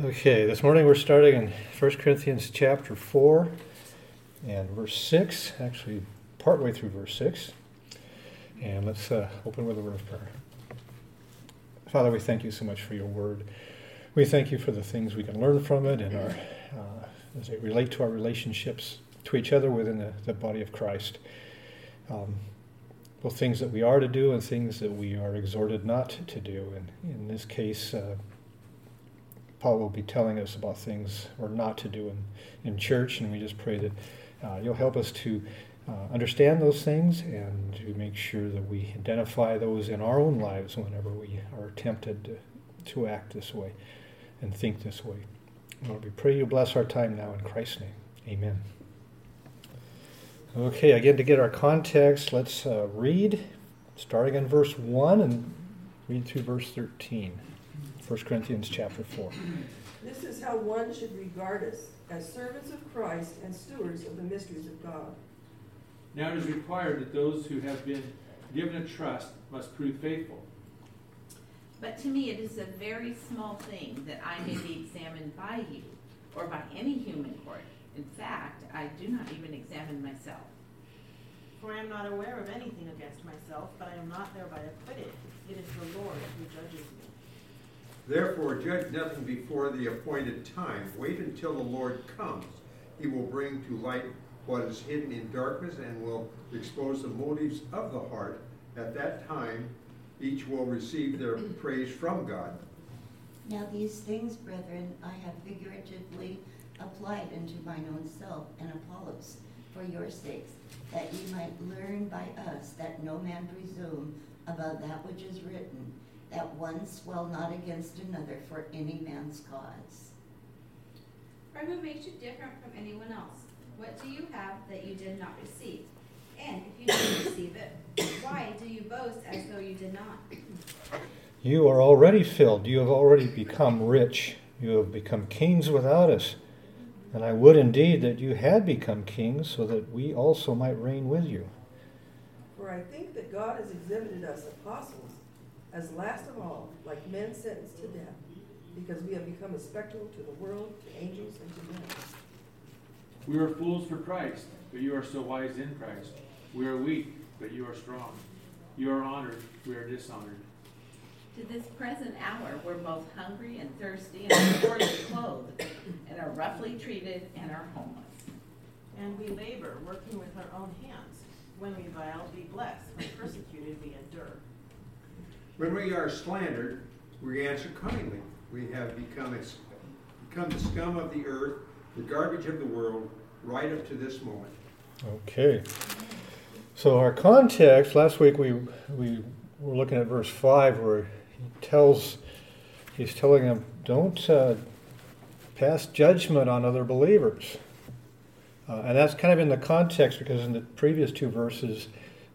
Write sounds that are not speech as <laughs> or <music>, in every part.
Okay, this morning we're starting in 1 Corinthians chapter 4 and verse 6, actually partway through verse 6. And let's uh, open with a word of prayer. Father, we thank you so much for your word. We thank you for the things we can learn from it and our, uh, as they relate to our relationships to each other within the, the body of Christ. Um, both things that we are to do and things that we are exhorted not to do. And in this case, uh, Paul will be telling us about things or not to do in, in church, and we just pray that uh, you'll help us to uh, understand those things and to make sure that we identify those in our own lives whenever we are tempted to, to act this way and think this way. Lord, we pray you bless our time now in Christ's name. Amen. Okay, again, to get our context, let's uh, read starting in verse 1 and read through verse 13. 1 Corinthians chapter 4. This is how one should regard us, as servants of Christ and stewards of the mysteries of God. Now it is required that those who have been given a trust must prove faithful. But to me it is a very small thing that I may be examined by you, or by any human court. In fact, I do not even examine myself. For I am not aware of anything against myself, but I am not thereby acquitted. It is the Lord who judges me. Therefore, judge nothing before the appointed time. Wait until the Lord comes. He will bring to light what is hidden in darkness and will expose the motives of the heart. At that time, each will receive their <clears throat> praise from God. Now these things, brethren, I have figuratively applied unto mine own self and Apollos for your sakes, that ye might learn by us that no man presume about that which is written that one swell not against another for any man's cause. For who makes you different from anyone else? What do you have that you did not receive? And if you did receive it, why do you boast as though you did not? You are already filled. You have already become rich. You have become kings without us. And I would indeed that you had become kings, so that we also might reign with you. For I think that God has exhibited us apostles as last of all, like men sentenced to death, because we have become a spectacle to the world, to angels, and to men. We are fools for Christ, but you are so wise in Christ. We are weak, but you are strong. You are honored, we are dishonored. To this present hour, we're both hungry and thirsty and poorly clothed, and are roughly treated and are homeless. And we labor, working with our own hands. When we vile, be blessed. When persecuted, we endure. When we are slandered, we answer kindly. We have become, become the scum of the earth, the garbage of the world, right up to this moment. Okay. So our context, last week we, we were looking at verse 5 where he tells, he's telling them, don't uh, pass judgment on other believers. Uh, and that's kind of in the context because in the previous two verses,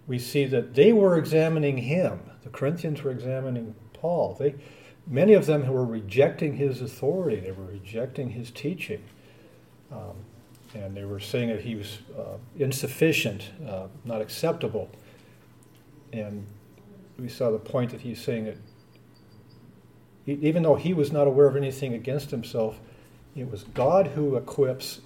we see that they were examining him. The Corinthians were examining Paul. They, many of them were rejecting his authority. They were rejecting his teaching. Um, and they were saying that he was uh, insufficient, uh, not acceptable. And we saw the point that he's saying that even though he was not aware of anything against himself, it was God who equips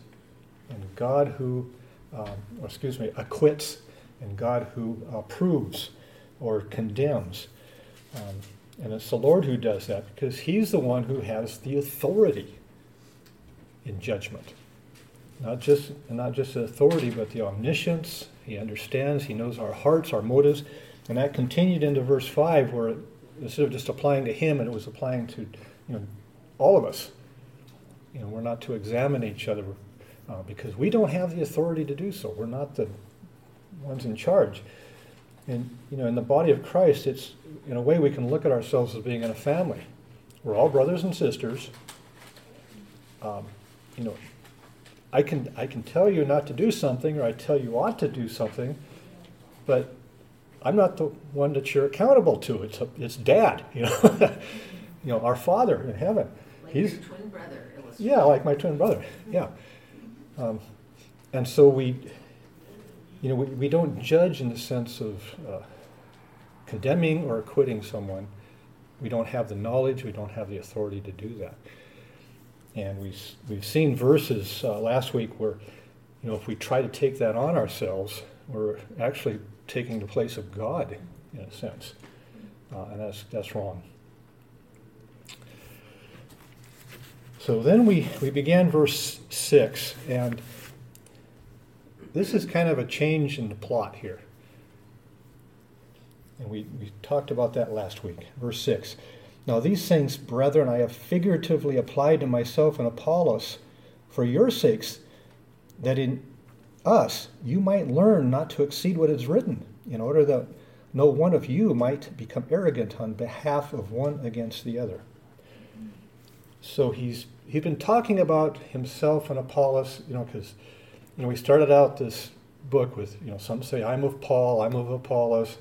and God who, um, excuse me, acquits and God who approves or condemns. Um, and it's the Lord who does that because He's the one who has the authority in judgment. Not just, not just the authority, but the omniscience. He understands, He knows our hearts, our motives. And that continued into verse 5, where instead of just applying to Him, and it was applying to you know, all of us. You know, we're not to examine each other uh, because we don't have the authority to do so. We're not the one's in charge. And you know, in the body of Christ, it's in a way we can look at ourselves as being in a family. We're all brothers and sisters. Um, you know, I can I can tell you not to do something, or I tell you ought to do something, but I'm not the one that you're accountable to. It's a, it's Dad, <laughs> you know, you know, our Father in heaven. Like He's your twin brother. Yeah, like my twin brother. Yeah, um, and so we you know, we, we don't judge in the sense of uh, condemning or acquitting someone. We don't have the knowledge, we don't have the authority to do that. And we, we've seen verses uh, last week where, you know, if we try to take that on ourselves, we're actually taking the place of God, in a sense. Uh, and that's, that's wrong. So then we, we began verse 6, and this is kind of a change in the plot here. And we, we talked about that last week. Verse 6. Now, these things, brethren, I have figuratively applied to myself and Apollos for your sakes, that in us you might learn not to exceed what is written, in order that no one of you might become arrogant on behalf of one against the other. So he's he's been talking about himself and Apollos, you know, because you know we started out this book with you know some say I'm of Paul, I'm of Apollos.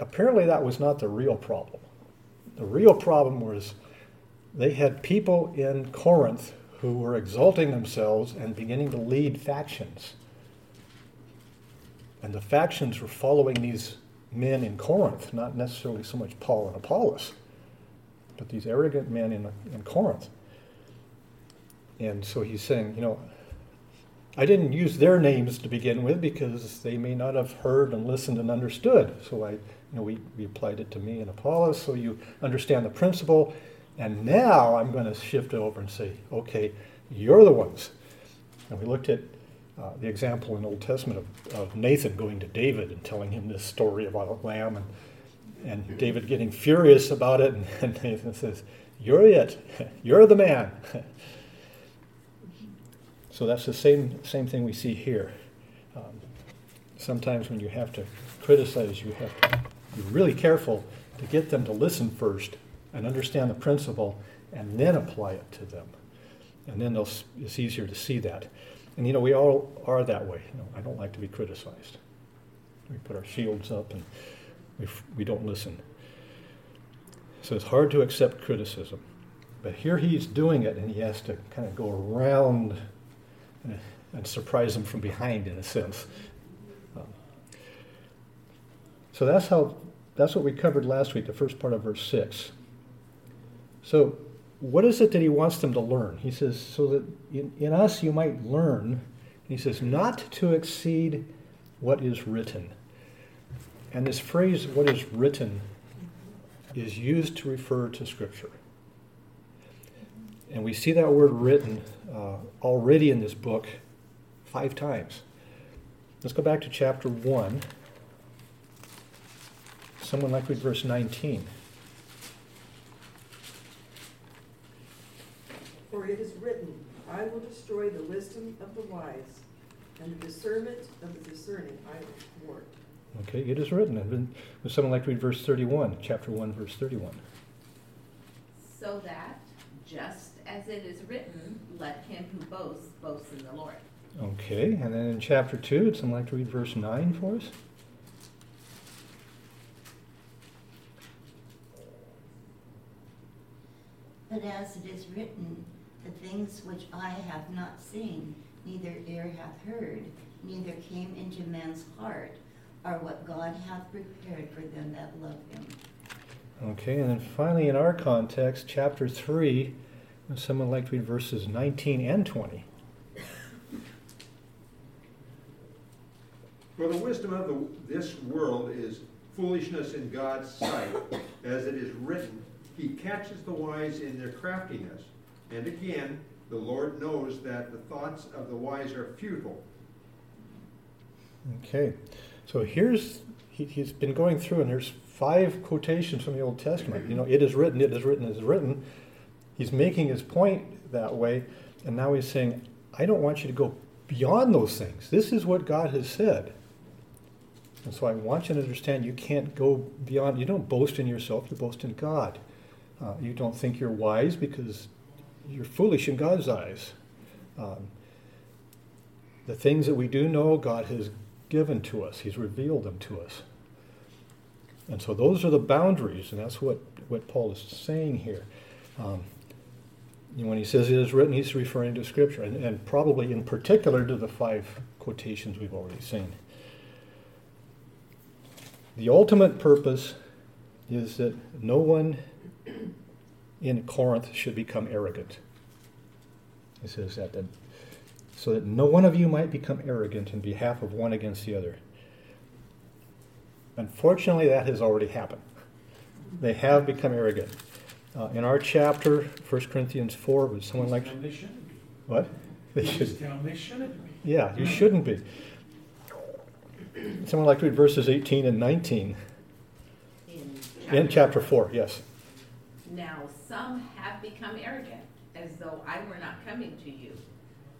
Apparently, that was not the real problem. The real problem was they had people in Corinth who were exalting themselves and beginning to lead factions. And the factions were following these men in Corinth, not necessarily so much Paul and Apollos, but these arrogant men in, in Corinth. And so he's saying, you know, I didn't use their names to begin with because they may not have heard and listened and understood. So I you know, we, we applied it to me and Apollos, so you understand the principle. And now I'm going to shift over and say, okay, you're the ones. And we looked at uh, the example in the Old Testament of, of, Nathan going to David and telling him this story about a lamb, and, and David getting furious about it. And, <laughs> and Nathan says, You're it. <laughs> You're the man. <laughs> so that's the same, same thing we see here. Um, sometimes when you have to criticize, you have to be really careful to get them to listen first and understand the principle and then apply it to them. And then it's easier to see that. And you know, we all are that way. You know, I don't like to be criticized. We put our shields up and we, we don't listen. So it's hard to accept criticism. But here he's doing it and he has to kind of go around and, and surprise them from behind, in a sense. Um, so that's how that's what we covered last week, the first part of verse 6. So, what is it that he wants them to learn? He says, so that in, in us you might learn, he says, not to exceed what is written. And this phrase, what is written, is used to refer to Scripture. And we see that word written uh, already in this book five times. Let's go back to chapter 1. Someone like read verse 19. For it is written, I will destroy the wisdom of the wise, and the discernment of the discerning I will thwart. Okay, it is written. And then, would someone like to read verse 31, chapter 1, verse 31? So that, just as it is written, let him who boasts boast in the Lord. Okay, and then in chapter 2, would someone like to read verse 9 for us? But as it is written, the things which eye hath not seen, neither ear hath heard, neither came into man's heart, are what God hath prepared for them that love him. Okay, and then finally, in our context, chapter 3, would someone like to read verses 19 and 20? For the wisdom of the, this world is foolishness in God's sight, as it is written, he catches the wise in their craftiness. And again, the Lord knows that the thoughts of the wise are futile. Okay, so here's, he, has been going through, and there's five quotations from the Old Testament. You know, it is written, it is written, it is written. He's making his point that way, and now he's saying, I don't want you to go beyond those things. This is what God has said. And so I want you to understand you can't go beyond, you don't boast in yourself, you boast in God. Uh, you don't think you're wise because you're foolish in God's eyes. Um, the things that we do know, God has given to us, He's revealed them to us. And so those are the boundaries, and that's what, what Paul is saying here. Um, when he says it is written, he's referring to Scripture, and, and probably in particular to the five quotations we've already seen. The ultimate purpose is that no one in Corinth should become arrogant. He says that, that so that no one of you might become arrogant in behalf of one against the other. Unfortunately, that has already happened. They have become arrogant. Uh, in our chapter, 1 Corinthians 4, would someone like They shouldn't be. what? They should. tell them they shouldn't be. Yeah, you shouldn't be. Someone like to read verses 18 and 19 In in chapter 4, yes. Now some have become arrogant, as though I were not coming to you.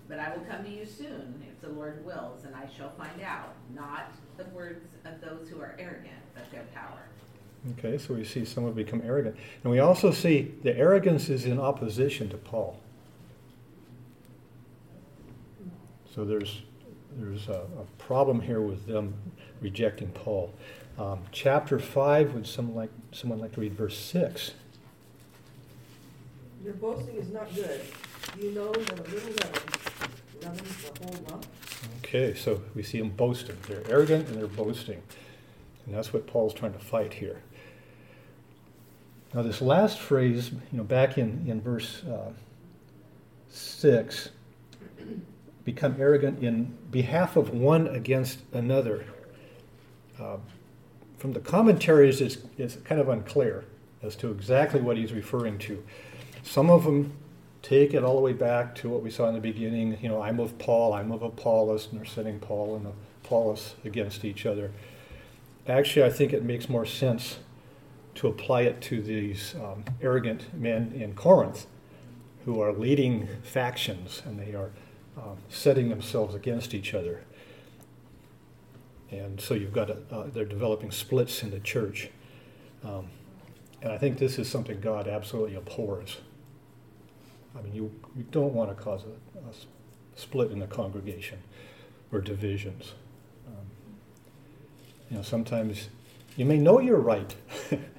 But I will come to you soon, if the Lord wills, and I shall find out, not the words of those who are arrogant, but their power. Okay, so we see some have become arrogant. And we also see the arrogance is in opposition to Paul. So there's, there's a, a problem here with them rejecting Paul. Um, chapter 5, would someone like, someone like to read verse 6? Your boasting is not good. You know that a little leaven leavens the whole lump. Okay, so we see them boasting. They're arrogant and they're boasting. And that's what Paul's trying to fight here. Now, this last phrase, you know, back in, in verse uh, 6, become arrogant in behalf of one against another. Uh, from the commentaries, it's, it's kind of unclear as to exactly what he's referring to. Some of them take it all the way back to what we saw in the beginning. You know, I'm of Paul, I'm of Apollos, and they're setting Paul and Apollos against each other. Actually, I think it makes more sense to apply it to these um, arrogant men in Corinth who are leading factions and they are um, setting themselves against each other. And so you've got, a, uh, they're developing splits in the church. Um, and I think this is something God absolutely abhors. I mean, you, you don't want to cause a split in the congregation or divisions. Um, you know, sometimes you may know you're right, <laughs>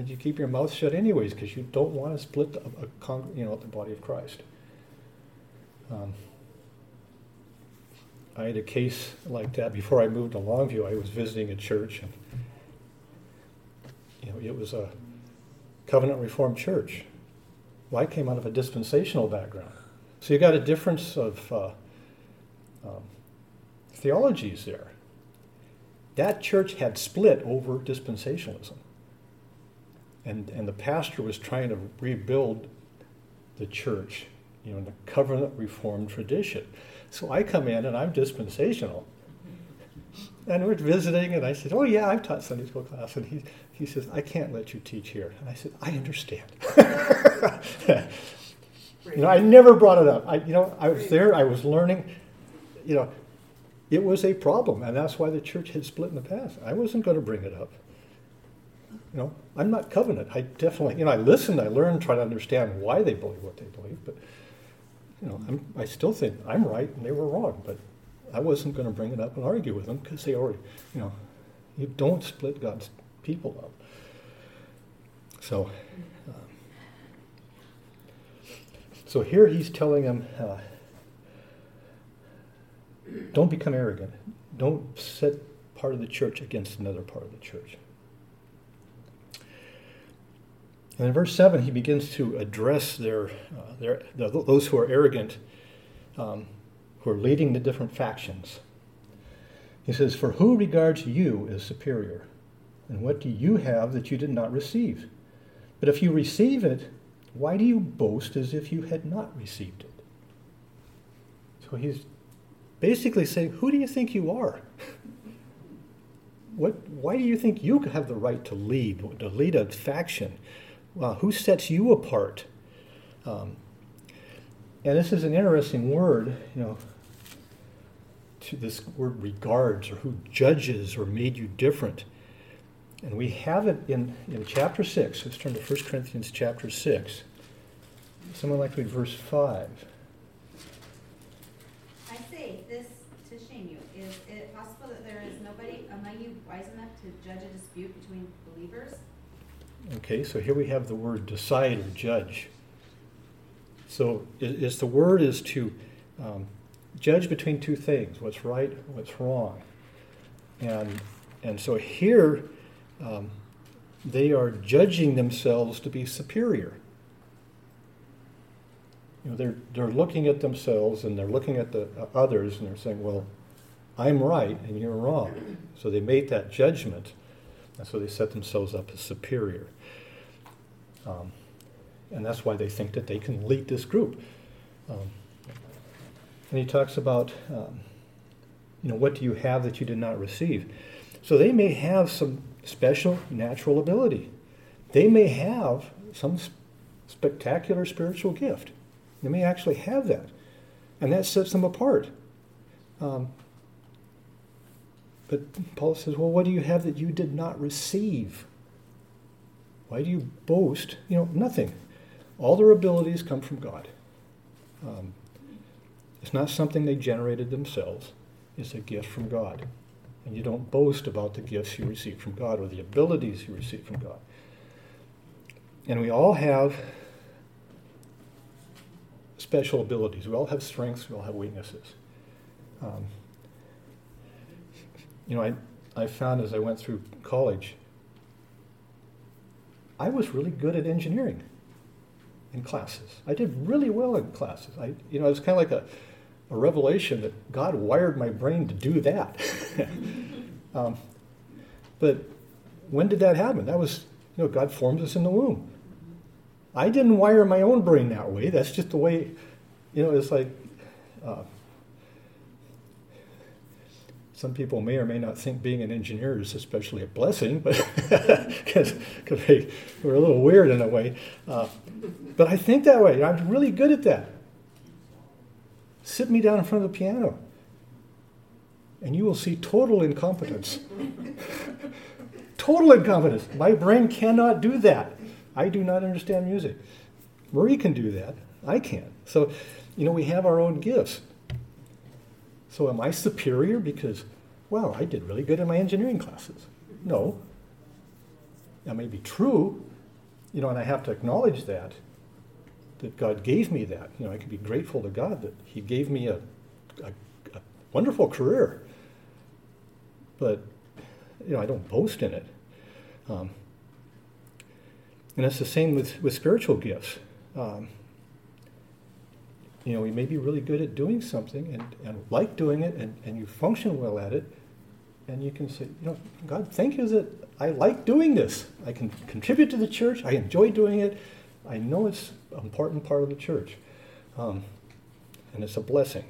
and you keep your mouth shut anyways because you don't want to split a, a con- you know the body of Christ. Um, I had a case like that before I moved to Longview. I was visiting a church, and you know, it was a covenant reformed church. Well, I came out of a dispensational background, so you got a difference of uh, um, theologies there. That church had split over dispensationalism, and and the pastor was trying to rebuild the church, you know, in the covenant reformed tradition. So I come in and I'm dispensational. And we're visiting, and I said, Oh, yeah, I've taught Sunday school class. And he, he says, I can't let you teach here. And I said, I understand. <laughs> you know, I never brought it up. I, you know, I was there, I was learning. You know, it was a problem, and that's why the church had split in the past. I wasn't going to bring it up. You know, I'm not covenant. I definitely, you know, I listened, I learned, try to understand why they believe what they believe, but you know, I'm, I still think I'm right and they were wrong, but I wasn't going to bring it up and argue with them because they already, you know, you don't split God's people up. So, um, so here he's telling them, uh, don't become arrogant. Don't set part of the church against another part of the church. And in verse 7, he begins to address their, uh, their, the, those who are arrogant, um, who are leading the different factions. He says, For who regards you as superior? And what do you have that you did not receive? But if you receive it, why do you boast as if you had not received it? So he's basically saying, Who do you think you are? What, why do you think you have the right to lead, to lead a faction? Well, who sets you apart? Um, and this is an interesting word, you know, to this word regards or who judges or made you different. And we have it in, in chapter 6. Let's turn to 1 Corinthians chapter 6. Someone like to read verse 5. I say this to shame you. Is it possible that there is nobody among you wise enough to judge a dispute between believers? Okay, so here we have the word decide or judge. So is, the word is to um, judge between two things: what's right, what's wrong. And and so here um, they are judging themselves to be superior. You know, they're, they're looking at themselves and they're looking at the uh, others and they're saying, well, I'm right and you're wrong. So they made that judgment, and so they set themselves up as superior. Um, and that's why they think that they can lead this group. Um, and he talks about, um, you know, what do you have that you did not receive? So they may have some special natural ability. They may have some spectacular spiritual gift. They may actually have that. And that sets them apart. Um, but Paul says, well, what do you have that you did not receive? Why do you boast? You know, nothing. All their abilities come from God. Um, it's not something they generated themselves, it's a gift from God. And you don't boast about the gifts you receive from God or the abilities you receive from God. And we all have special abilities. We all have strengths, we all have weaknesses. Um, you know, I, I found as I went through college, I was really good at engineering in classes. I did really well in classes. I, you know, it was kind of like a, a revelation that God wired my brain to do that. <laughs> um, but when did that happen? That was, you know, God formed us in the womb. I didn't wire my own brain that way. That's just the way, you know, it's like uh, some people may or may not think being an engineer is especially a blessing, but <laughs> because they, we're a little weird in a way. Uh, but I think that way. I'm really good at that. Sit me down in front of the piano, and you will see total incompetence. <laughs> total incompetence. My brain cannot do that. I do not understand music. Marie can do that. I can't. So, you know, we have our own gifts. So am I superior because, well, I did really good in my engineering classes? No. That may be true, you know, and I have to acknowledge that, that God gave me that. You know, I can be grateful to God that He gave me a, a, a wonderful career. But, you know, I don't boast in it. Um, and it's the same with, with spiritual gifts. Um, you know, we may be really good at doing something and, and like doing it and, and you function well at it. And you can say, you know, God, thank you that I like doing this. I can contribute to the church. I enjoy doing it. I know it's an important part of the church. Um, and it's a blessing.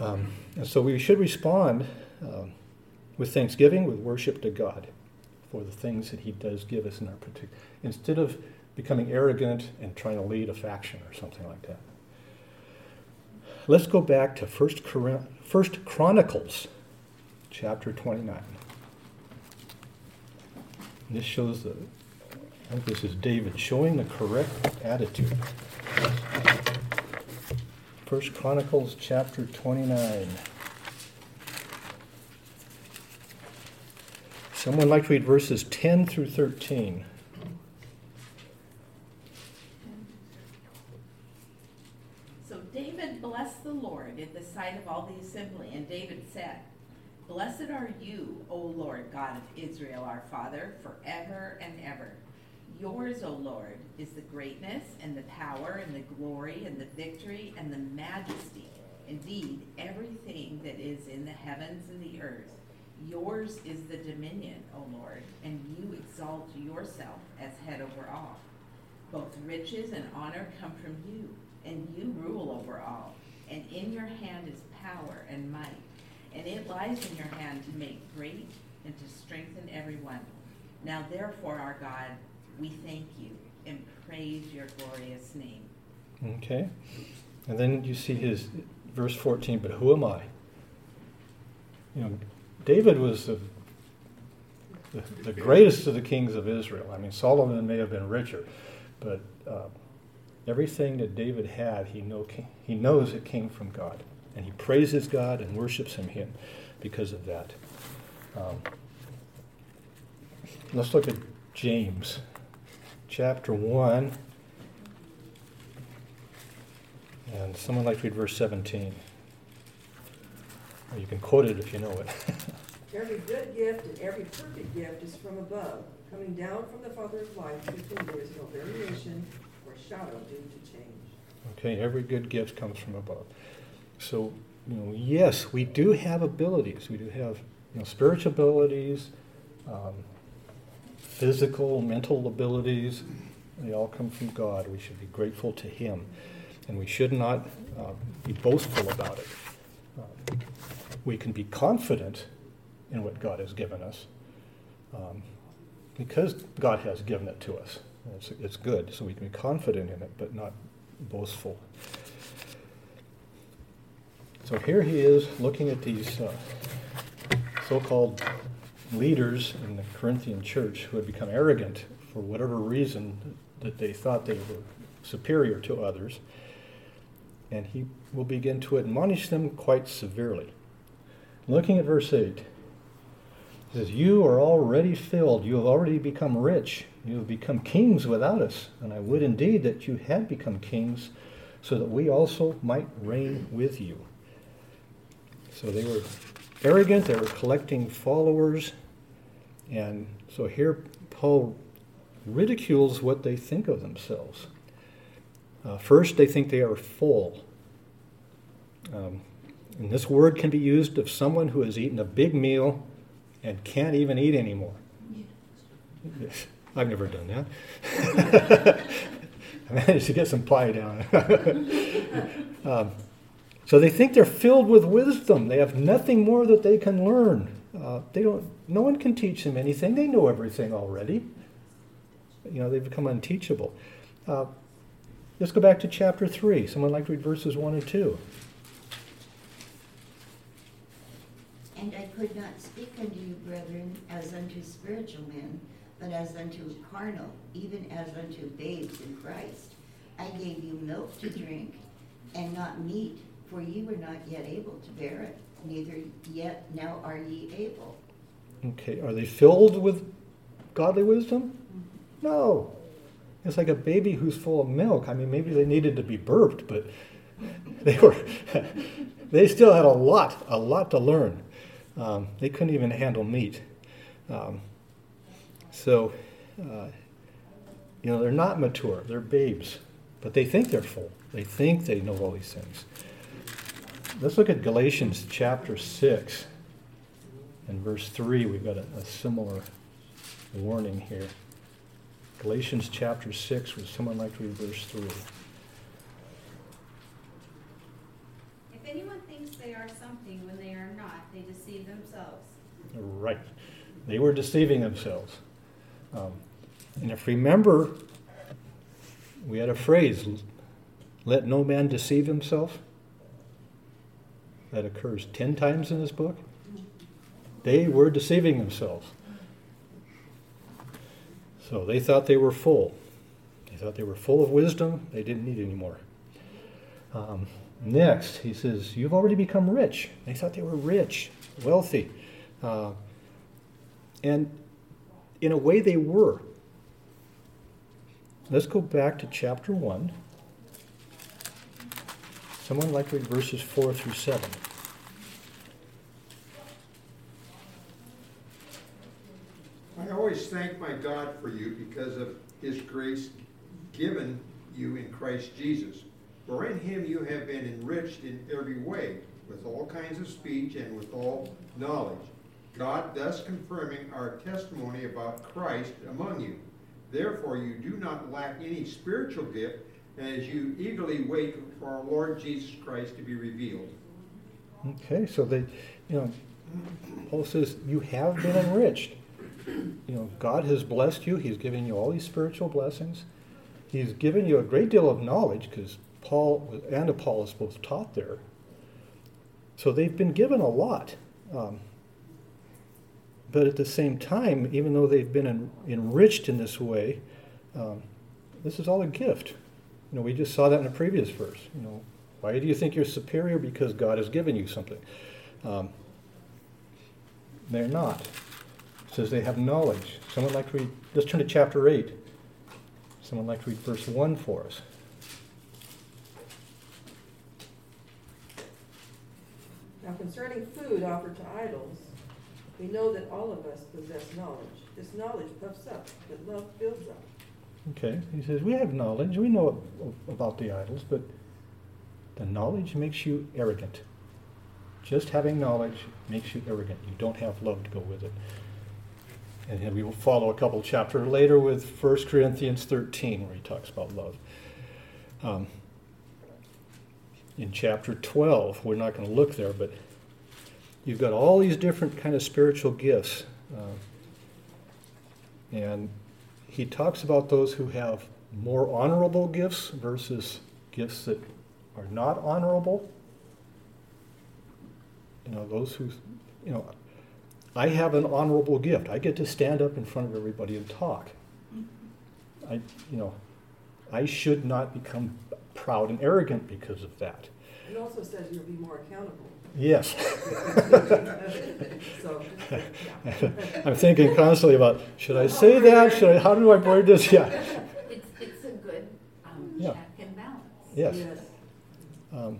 Um, and so we should respond um, with thanksgiving, with worship to God for the things that He does give us in our particular, instead of becoming arrogant and trying to lead a faction or something like that. Let's go back to First, Chronicles, chapter 29. This shows the, I think this is David showing the correct attitude. First Chronicles chapter 29. Someone like to read verses 10 through 13. So David blessed the Lord in the sight of all the assembly, and David said, Blessed are you, O Lord God of Israel, our Father, forever and ever. Yours, O Lord, is the greatness and the power and the glory and the victory and the majesty. Indeed, everything that is in the heavens and the earth Yours is the dominion, O Lord, and you exalt yourself as head over all. Both riches and honor come from you, and you rule over all. And in your hand is power and might, and it lies in your hand to make great and to strengthen everyone. Now therefore, our God, we thank you and praise your glorious name. Okay. And then you see his verse 14, but who am I? You know, David was the, the, the, greatest of the kings of Israel. I mean, Solomon may have been richer, but uh, everything that David had, he, know, he knows it came from God. And he praises God and worships him, him because of that. Um, let's look at James chapter 1. And someone like to read verse 17. Or you can quote it if you know it. <laughs> every good gift and every perfect gift is from above, coming down from the Father of lights, with whom there is no variation or shadow due to change. Okay, every good gift comes from above. So, you know, yes, we do have abilities. We do have, you know, spiritual abilities, um, physical, mental abilities. They all come from God. We should be grateful to Him, and we should not uh, be boastful about it. Uh, we can be confident in what God has given us um, because God has given it to us. It's, it's good, so we can be confident in it, but not boastful. So here he is looking at these uh, so called leaders in the Corinthian church who had become arrogant for whatever reason that they thought they were superior to others. And he will begin to admonish them quite severely. Looking at verse 8, he says, You are already filled. You have already become rich. You have become kings without us. And I would indeed that you had become kings so that we also might reign with you. So they were arrogant, they were collecting followers. And so here Paul ridicules what they think of themselves. Uh, first, they think they are full. Um, and this word can be used of someone who has eaten a big meal and can't even eat anymore. I've never done that. <laughs> I managed to get some pie down. <laughs> um, so they think they're filled with wisdom. They have nothing more that they can learn. Uh, they don't. No one can teach them anything. They know everything already. You know, they've become unteachable. Uh, let's go back to chapter three. Someone like to read verses one and two. And I could not speak unto you, brethren, as unto spiritual men, but as unto carnal, even as unto babes in Christ. I gave you milk to drink, and not meat, for ye were not yet able to bear it, neither yet now are ye able. Okay, are they filled with godly wisdom? No. It's like a baby who's full of milk. I mean, maybe they needed to be burped, but <laughs> they were <laughs> they still had a lot, a lot to learn. Um, they couldn't even handle meat. Um, so, uh, you know, they're not mature. They're babes, but they think they're full. They think they know all these things. Let's look at Galatians chapter 6 and verse 3. We've got a, a similar warning here. Galatians chapter 6, would someone like to read verse 3? If anyone thinks they are something when they are not, they deceive themselves. Right. They were deceiving themselves. Um, and if remember, we had a phrase, let no man deceive himself. That occurs 10 times in this book. They were deceiving themselves. So they thought they were full. They thought they were full of wisdom. They didn't need any more. Um, next, he says, You've already become rich. They thought they were rich, wealthy. Uh, and in a way, they were. Let's go back to chapter 1. Someone like to read verses 4 through 7. I always thank my God for you because of his grace given you in Christ Jesus. For in him you have been enriched in every way, with all kinds of speech and with all knowledge. God thus confirming our testimony about Christ among you. Therefore you do not lack any spiritual gift as you eagerly wait for our Lord Jesus Christ to be revealed. Okay, so they, you know, Paul says, You have been enriched. You know, God has blessed you. He's given you all these spiritual blessings. He's given you a great deal of knowledge because Paul and Apollos both taught there. So they've been given a lot. Um, but at the same time, even though they've been en- enriched in this way, um, this is all a gift. You know, we just saw that in a previous verse. You know, why do you think you're superior? Because God has given you something. Um, they're not. It says they have knowledge. Someone like to read, let's turn to chapter 8. Someone like to read verse 1 for us. Now concerning food offered to idols, we know that all of us possess knowledge. This knowledge puffs up, but love builds up. Okay, he says, we have knowledge, we know about the idols, but the knowledge makes you arrogant. Just having knowledge makes you arrogant. You don't have love to go with it. And then we will follow a couple chapters later with 1 Corinthians 13, where he talks about love. Um, in chapter 12, we're not going to look there, but you've got all these different kind of spiritual gifts. Uh, and he talks about those who have more honorable gifts versus gifts that are not honorable. You know, those who, you know, I have an honorable gift. I get to stand up in front of everybody and talk. I, you know, I should not become proud and arrogant because of that. It also says you'll be more accountable. Yes. <laughs> So. I'm thinking constantly about should I say that? Should I? How do I word this? Yeah. It's, it's a good um, Yeah. check and balance. Yes. Yes. Um,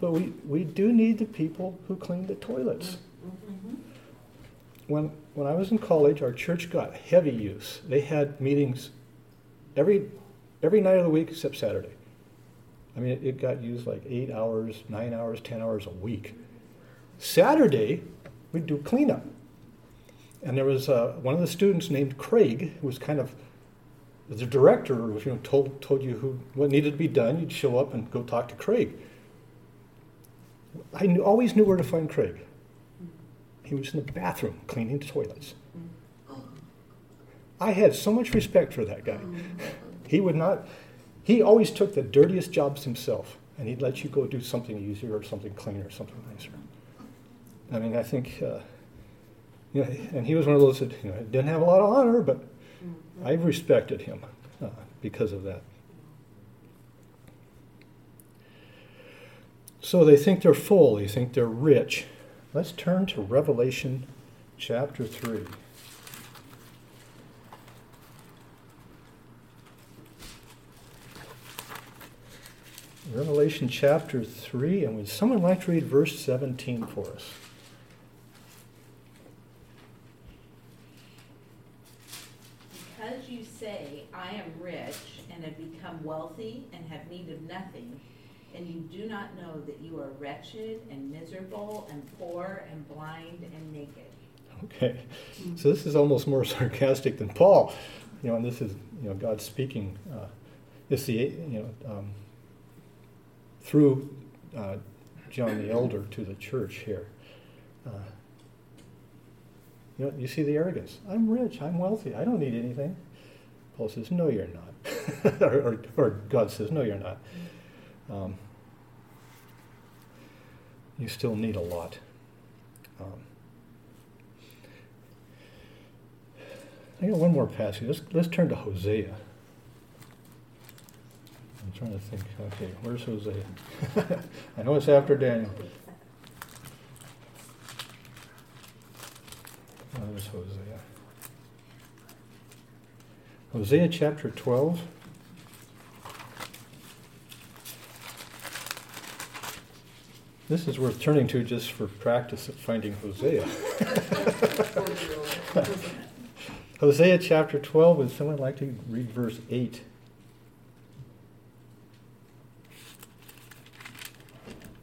but we, we do need the people who clean the toilets. Mhm. When, when I was in college, our church got heavy use. They had meetings every, every night of the week except Saturday. I mean, it, it got used like eight hours, nine hours, ten hours a week. Saturday, we'd do cleanup. And there was uh, one of the students named Craig, who was kind of the director, you know, told, told you who, what needed to be done. You'd show up and go talk to Craig. I knew, always knew where to find Craig. He was in the bathroom cleaning the toilets. I had so much respect for that guy. <laughs> He would not, he always took the dirtiest jobs himself, and he'd let you go do something easier or something cleaner or something nicer. I mean, I think, uh, you know, and he was one of those that, you know, didn't have a lot of honor, but I respected him uh, because of that. So they think they're full, they think they're rich. Let's turn to Revelation chapter 3. Revelation chapter 3, and would someone like to read verse 17 for us? Because you say, I am rich and have become wealthy and have need of nothing, and you do not know that you are wretched and miserable and poor and blind and naked. Okay, so this is almost more <laughs> sarcastic than Paul, you know, and this is, you know, God speaking. Uh, it's the, you know, um, through uh, John the Elder to the church here. Uh, you know, you see the arrogance. I'm rich. I'm wealthy. I don't need anything. Paul says, No, you're not. <laughs> or, or, or God says, No, you're not. Um, you still need a lot. Um, I got one more passage. Let's, let's turn to Hosea. I'm trying to think. Okay, where's Hosea? <laughs> I know it's after Daniel. Oh, where's Hosea? Hosea chapter 12. This is worth turning to just for practice at finding Hosea. <laughs> Hosea chapter 12, would someone like to read verse 8?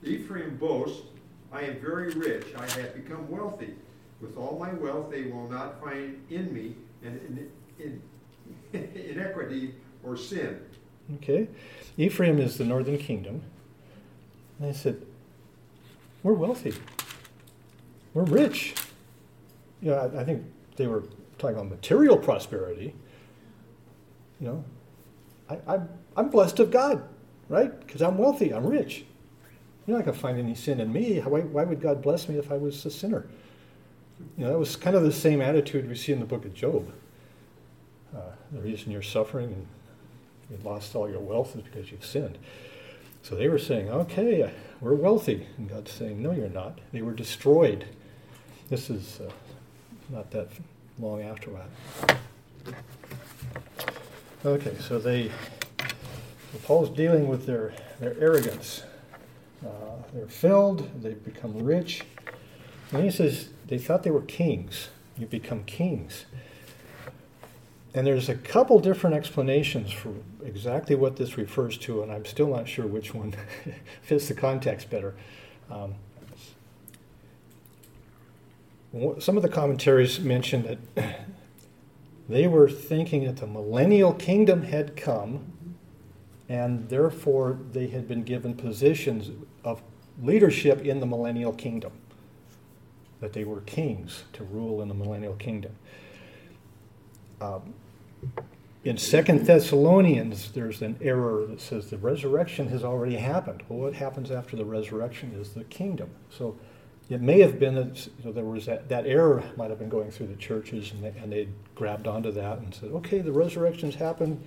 Ephraim boasts, I am very rich, I have become wealthy. With all my wealth, they will not find in me an in, in, <laughs> inequity or sin. Okay. Ephraim is the northern kingdom. And they said, We're wealthy. We're rich. You know, I, I think they were talking about material prosperity. You know, I, I, I'm blessed of God, right? Because I'm wealthy, I'm rich. You're not going to find any sin in me. Why, why would God bless me if I was a sinner? You know, that was kind of the same attitude we see in the book of Job. Uh, the reason you're suffering and you lost all your wealth is because you've sinned. So they were saying, okay, we're wealthy. And God's saying, no, you're not. They were destroyed. This is uh, not that long after that. Okay, so they, so Paul's dealing with their, their arrogance. Uh, they're filled, they've become rich. And he says they thought they were kings. You become kings. and there's a couple different explanations for exactly what this refers to, and I'm still not sure which one <laughs> fits the context better. Um, some of the commentaries mention that <clears throat> they were thinking that the millennial kingdom had come, and therefore they had been given positions of leadership in the millennial kingdom. That they were kings to rule in the millennial kingdom. Um, in Second Thessalonians, there's an error that says the resurrection has already happened. Well, what happens after the resurrection is the kingdom. So it may have been that you know, there was that, that error might have been going through the churches, and they, and they grabbed onto that and said, okay, the resurrection's happened.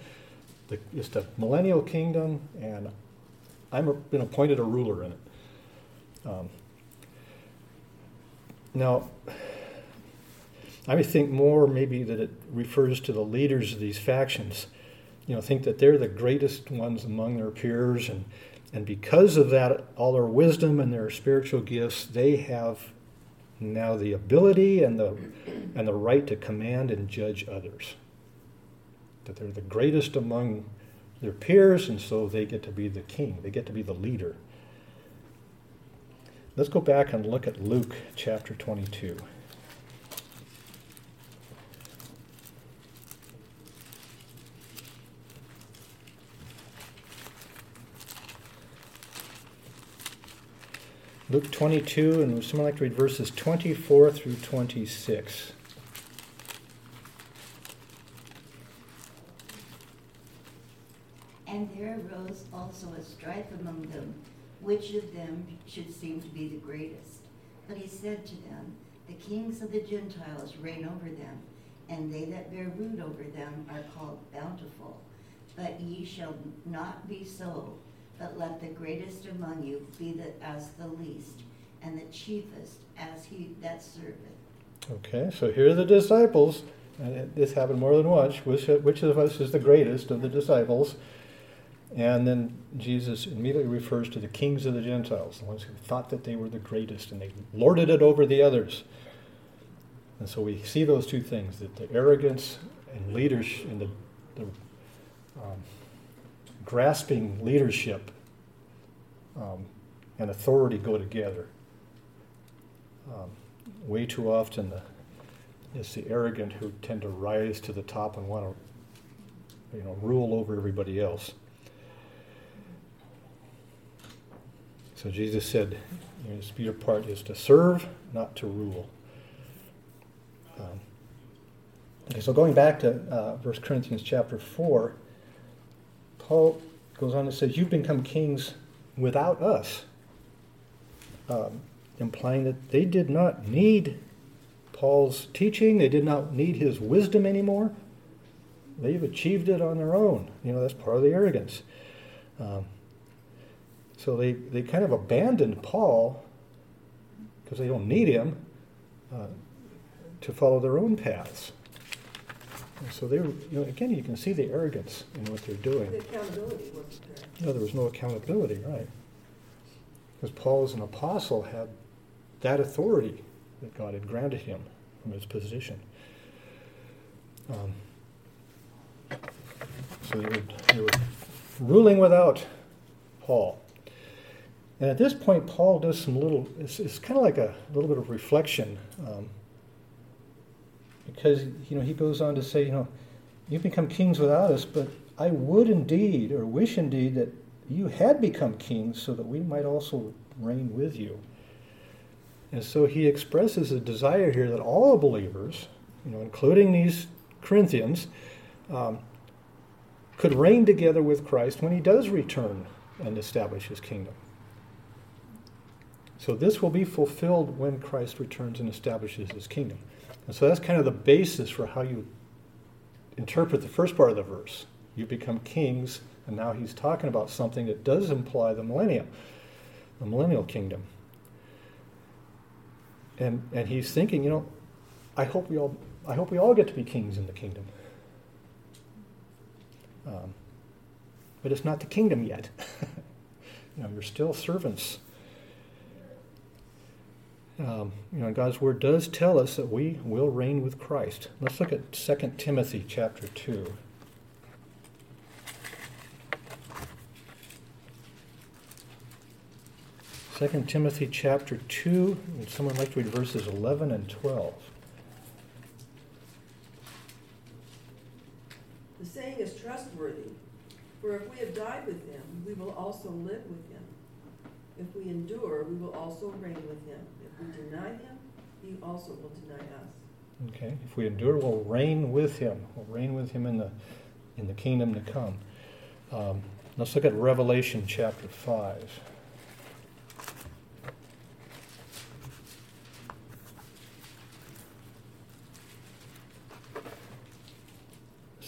The, it's the millennial kingdom, and I've been appointed a ruler in it. Um, now, I think more maybe that it refers to the leaders of these factions. You know, think that they're the greatest ones among their peers, and and because of that, all their wisdom and their spiritual gifts, they have now the ability and the and the right to command and judge others. That they're the greatest among their peers, and so they get to be the king. They get to be the leader. Let's go back and look at Luke chapter 22. Luke 22, and someone like to read verses 24 through 26. And there arose also a strife among them, which of them should seem to be the greatest. But he said to them, The kings of the Gentiles reign over them, and they that bear root over them are called bountiful. But ye shall not be so but let the greatest among you be the, as the least, and the chiefest as he that serveth. Okay, so here are the disciples, and this happened more than once. Which, which of us is the greatest of the disciples? And then Jesus immediately refers to the kings of the Gentiles, the ones who thought that they were the greatest, and they lorded it over the others. And so we see those two things that the arrogance and leadership, and the, the um, grasping leadership um, and authority go together. Um, way too often, the, it's the arrogant who tend to rise to the top and want to, you know, rule over everybody else. So Jesus said, you know, part is to serve, not to rule. Um, okay, so going back to uh, 1 Corinthians chapter 4, Paul goes on and says, You've become kings without us, um, implying that they did not need Paul's teaching, they did not need his wisdom anymore. They've achieved it on their own. You know, that's part of the arrogance. Um, so they, they kind of abandoned Paul because they don't need him uh, to follow their own paths. And so they were, you know, again, you can see the arrogance in what they're doing. The accountability wasn't there. No, there was no accountability, right? Because Paul, as an apostle, had that authority that God had granted him from his position. Um, so they were, they were ruling without Paul. And at this point, Paul does some little, it's, it's kind of like a little bit of reflection. Um, because you know he goes on to say, you know, you've become kings without us, but I would indeed, or wish indeed, that you had become kings, so that we might also reign with you. And so he expresses a desire here that all believers, you know, including these Corinthians, um, could reign together with Christ when he does return and establish his kingdom. So this will be fulfilled when Christ returns and establishes his kingdom. And so that's kind of the basis for how you interpret the first part of the verse. You become kings, and now he's talking about something that does imply the millennium, the millennial kingdom. And, and he's thinking, you know, I hope we all, I hope we all get to be kings in the kingdom. Um, but it's not the kingdom yet. <laughs> you know, you're still servants um, you know, God's word does tell us that we will reign with Christ. Let's look at 2 Timothy chapter 2. Second Timothy chapter 2, would someone like to read verses 11 and 12? The saying is trustworthy, for if we have died with him, we will also live with him. If we endure, we will also reign with him. If we deny him, he also will deny us. Okay, if we endure, we'll reign with him. We'll reign with him in the, in the kingdom to come. Um, let's look at Revelation chapter 5.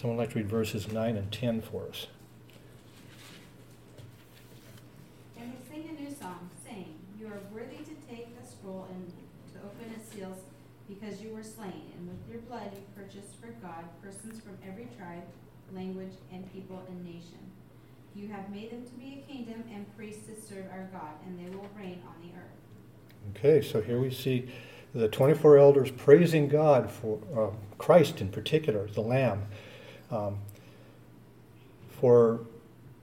Someone like to read verses 9 and 10 for us. And they sing a new song, saying, You are worthy to take the scroll and to open its seals, because you were slain, and with your blood you purchased for God persons from every tribe, language, and people and nation. You have made them to be a kingdom and priests to serve our God, and they will reign on the earth. Okay, so here we see the 24 elders praising God for uh, Christ in particular, the Lamb um, for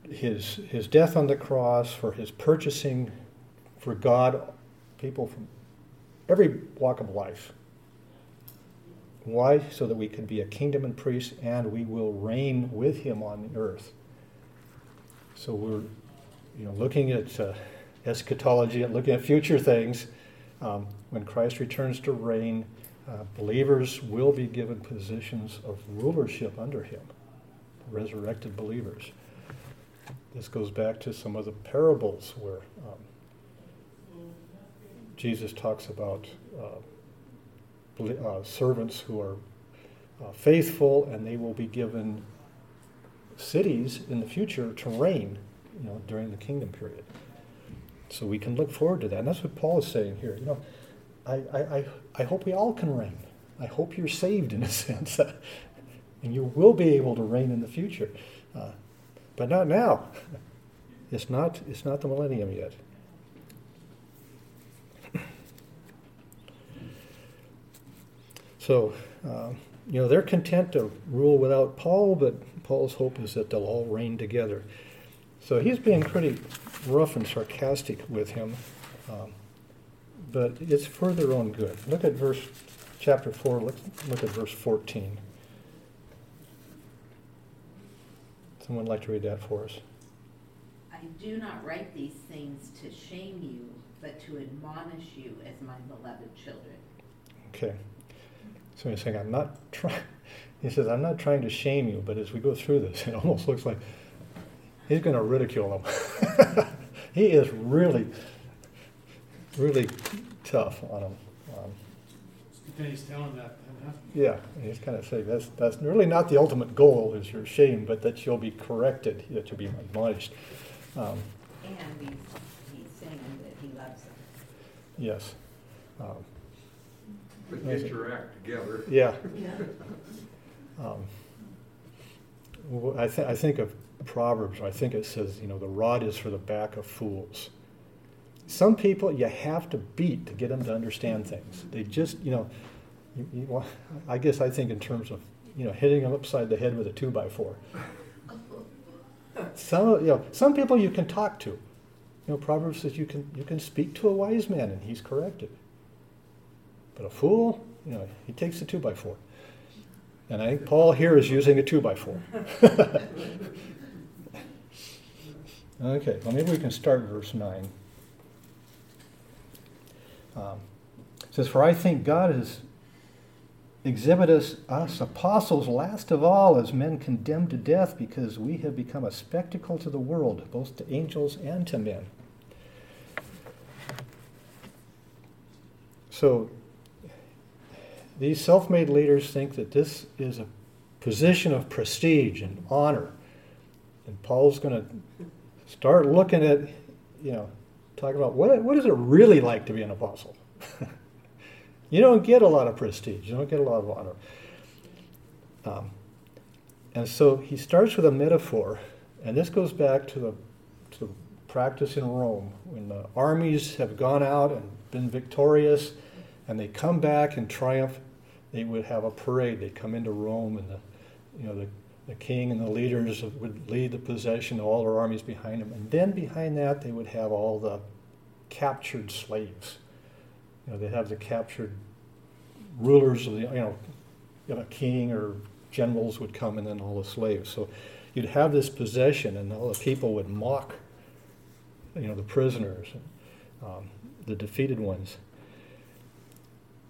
his, his death on the cross, for his purchasing for God people from every walk of life. Why? So that we can be a kingdom and priest and we will reign with him on the earth. So we're you know, looking at uh, eschatology and looking at future things. Um, when Christ returns to reign, uh, believers will be given positions of rulership under him, resurrected believers. This goes back to some of the parables where um, Jesus talks about uh, uh, servants who are uh, faithful and they will be given cities in the future to reign you know, during the kingdom period. So we can look forward to that. And that's what Paul is saying here. You know, I, I, I hope we all can reign. I hope you're saved in a <laughs> sense. <laughs> and you will be able to reign in the future. Uh, but not now. <laughs> It's not, it's not the millennium yet. So, uh, you know, they're content to rule without Paul, but Paul's hope is that they'll all reign together. So he's being pretty rough and sarcastic with him. Um, but it's for their own good. Look at verse chapter 4, look, look at verse 14. Someone like to read that for us? I do not write these things to shame you, but to admonish you as my beloved children. Okay. So he's saying, I'm not trying, <laughs> he says, I'm not trying to shame you, but as we go through this, <laughs> it almost looks like he's going to ridicule them. <laughs> he is really really tough on them. Um, he's telling that. Yeah, and he's kind of saying that's that's really not the ultimate goal is your shame, but that you'll be corrected, that you'll be admonished. Um, and he's, he's saying that he loves them. Yes. Um, but get your act together. <laughs> Yeah. yeah. Um, well, I, th- I think of Proverbs. I think it says, you know, the rod is for the back of fools. Some people you have to beat to get them to understand things. They just, you know, you, you, I guess I think in terms of, you know, hitting them upside the head with a two by four. <laughs> Some, you know, some people you can talk to. You know, Proverbs says you can you can speak to a wise man and he's corrected. But a fool, you know, he takes a two by four. And I think Paul here is using a two by four. <laughs> okay, well maybe we can start verse nine. Um, says, For I think God has exhibited us, us apostles last of all as men condemned to death because we have become a spectacle to the world, both to angels and to men. So these self made leaders think that this is a position of prestige and honor. And Paul's going to start looking at, you know, talk about what, what is it really like to be an apostle? <laughs> you don't get a lot of prestige, you don't get a lot of honor. Um, and so he starts with a metaphor, and this goes back to the, to the practice in Rome. When the armies have gone out and been victorious and they come back in triumph, they would have a parade. They'd come into Rome and the, you know, the, the king and the leaders would lead the procession, all their armies behind them. And then behind that, they would have all the captured slaves. You know, they'd have the captured rulers of the, you know, a king or generals would come and then all the slaves. So you'd have this possession and all the people would mock, you know, the prisoners, um, the defeated ones.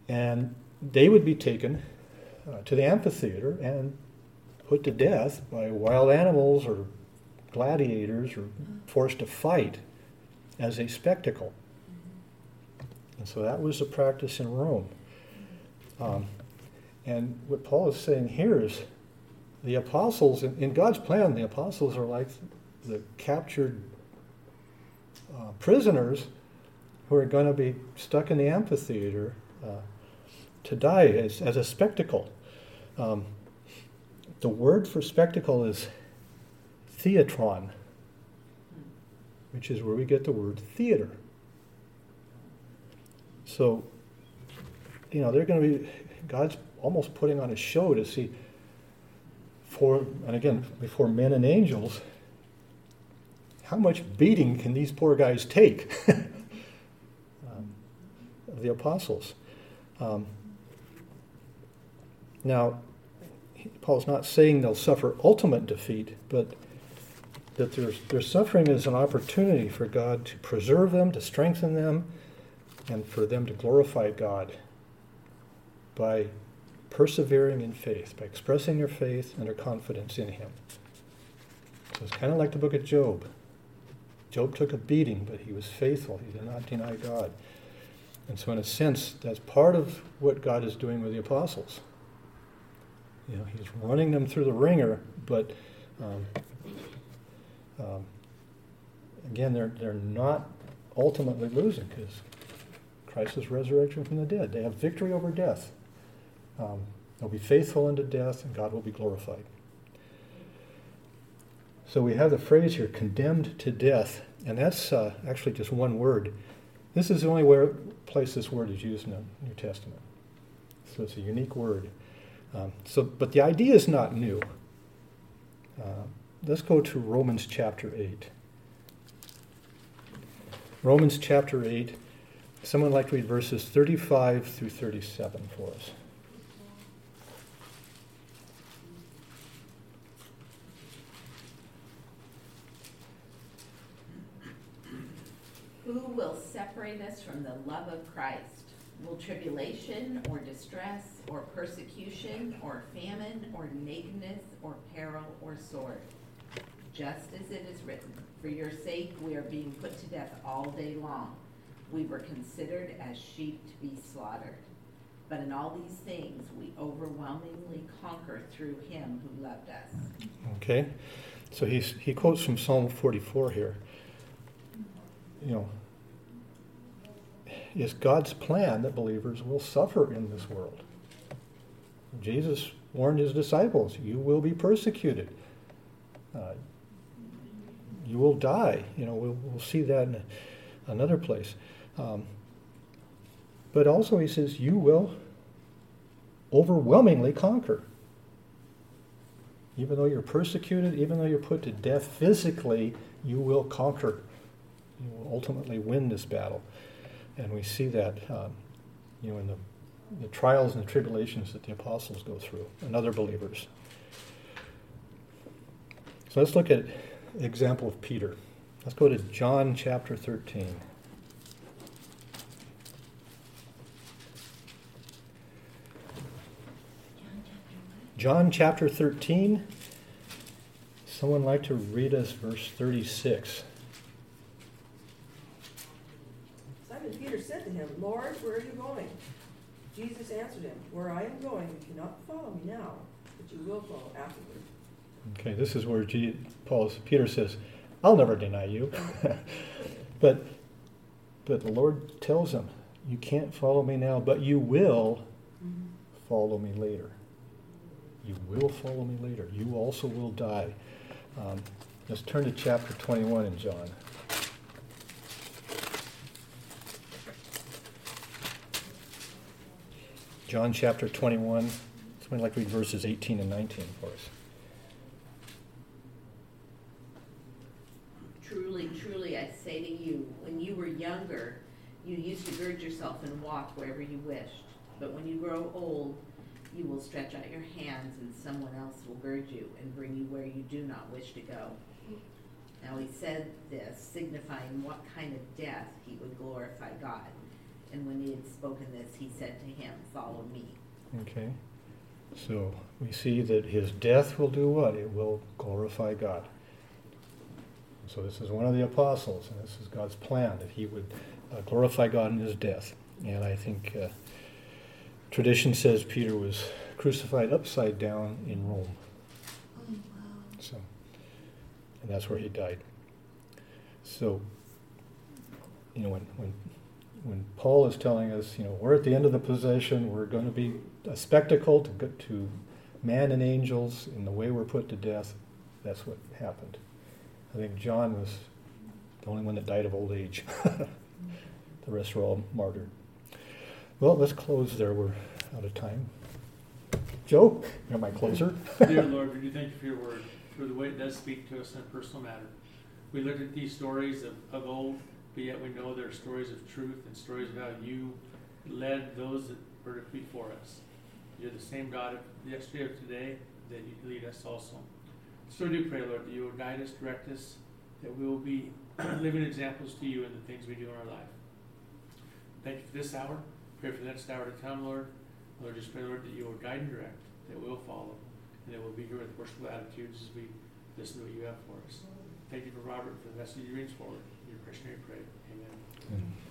And they would be taken uh, to the amphitheater and put to death by wild animals or gladiators or forced to fight as a spectacle. And so that was the practice in Rome. Um, and what Paul is saying here is the apostles, in, in God's plan, the apostles are like the captured uh, prisoners who are going to be stuck in the amphitheater uh, to die as, as a spectacle. Um, the word for spectacle is theatron, which is where we get the word theater. So, you know, they're going to be, God's almost putting on a show to see, for, and again, before men and angels, how much beating can these poor guys take? <laughs> um, the apostles. Um, now, Paul's not saying they'll suffer ultimate defeat, but that their, suffering is an opportunity for God to preserve them, to strengthen them, and for them to glorify God by persevering in faith, by expressing their faith and their confidence in Him. So it's kind of like the book of Job. Job took a beating, but he was faithful. He did not deny God. And so, in a sense, that's part of what God is doing with the apostles. You know, he's running them through the wringer, but um, um, again, they're, they're not ultimately losing because Christ is resurrection from the dead. They have victory over death. Um, they'll be faithful unto death, and God will be glorified. So we have the phrase here, condemned to death, and that's uh, actually just one word. This is the only where, place this word is used in the New Testament. So it's a unique word. Um, so, but the idea is not new. Uh, let's go to Romans chapter 8. Romans chapter 8. Someone like to read verses 35 through 37 for us. Who will separate us from the love of Christ? Will tribulation or distress or persecution or famine or nakedness or peril or sword? Just as it is written, for your sake we are being put to death all day long. We were considered as sheep to be slaughtered. But in all these things we overwhelmingly conquer through him who loved us. Okay, so he's, he quotes from Psalm 44 here. You know, it's God's plan that believers will suffer in this world. Jesus warned his disciples, You will be persecuted. Uh, you will die. You know, we'll, we'll see that in another place. Um, but also, he says, You will overwhelmingly conquer. Even though you're persecuted, even though you're put to death physically, you will conquer. You will ultimately win this battle. And we see that, um, you know, in the, the trials and the tribulations that the apostles go through and other believers. So let's look at example of Peter. Let's go to John chapter 13. John chapter 13. Someone like to read us verse 36. Simon Peter said to him, Lord, where are you going? Jesus answered him, Where I am going, you cannot follow me now, but you will follow afterward. Okay, this is where G, Paul, Peter says, I'll never deny you. <laughs> but, but the Lord tells him, You can't follow me now, but you will Mm-hmm. follow me later. You will follow me later. You also will die. Um, let's turn to chapter 21 in John. John chapter 21. Somebody like to read verses 18 and 19 for us. Truly, truly, I say to you, when you were younger, you used to gird yourself and walk wherever you wished. But when you grow old, you will stretch out your hands, and someone else will gird you and bring you where you do not wish to go. Now he said this, signifying what kind of death he would glorify God. And when he had spoken this, he said to him, Follow me. Okay. So we see that his death will do what? It will glorify God. So this is one of the apostles, and this is God's plan that he would uh, glorify God in his death. And I think uh, tradition says Peter was crucified upside down in Rome. So, and that's where he died. So, you know, when when when Paul is telling us, you know, we're at the end of the possession, we're going to be a spectacle to to man and angels in the way we're put to death. That's what happened. I think John was the only one that died of old age. <laughs> the rest were all martyred. Well, let's close there. We're out of time. Joe, you're my closer. <laughs> Dear Lord, we do thank you for your word, for the way it does speak to us in a personal matter. We look at these stories of, of old, but yet we know there are stories of truth and stories of how you led those that were before us. You're the same God of yesterday or today, that you lead us also. So do pray, Lord, that you will guide us, direct us, that we will be <clears throat> living examples to you in the things we do in our life. Thank you for this hour. Pray for the next hour to come, Lord. Lord, just pray, Lord, that you will guide and direct, that we'll follow, and that we'll be here with worshipful attitudes as we listen to what you have for us. Thank you for Robert for the message he brings forward. Name we pray. Amen. Mm.